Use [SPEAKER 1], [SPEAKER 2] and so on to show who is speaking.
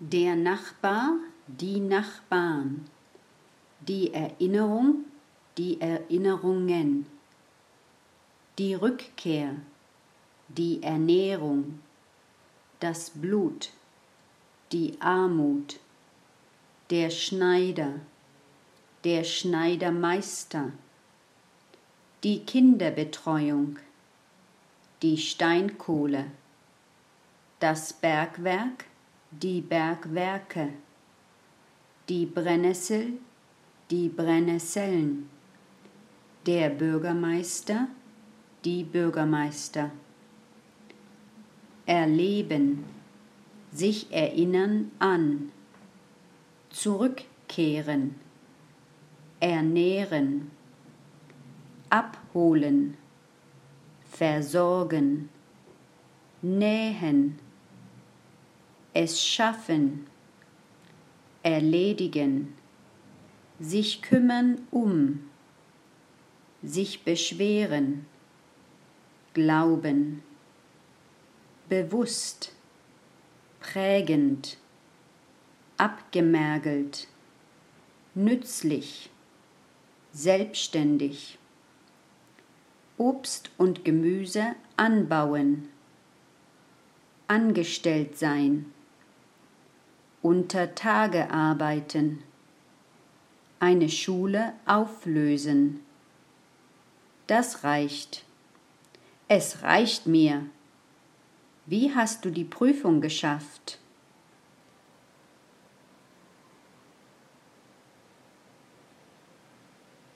[SPEAKER 1] Der Nachbar, die Nachbarn, die Erinnerung, die Erinnerungen, die Rückkehr, die Ernährung, das Blut, die Armut, der Schneider, der Schneidermeister, die Kinderbetreuung, die Steinkohle, das Bergwerk, die Bergwerke, die Brennnessel, die Brennnesseln, der Bürgermeister, die Bürgermeister. Erleben, sich erinnern an, zurückkehren, ernähren, abholen, versorgen, nähen, es schaffen, erledigen, sich kümmern um, sich beschweren, glauben, bewusst, prägend, abgemergelt, nützlich, selbstständig, Obst und Gemüse anbauen, angestellt sein, unter Tage arbeiten, eine Schule auflösen. Das reicht. Es reicht mir. Wie hast du die Prüfung geschafft?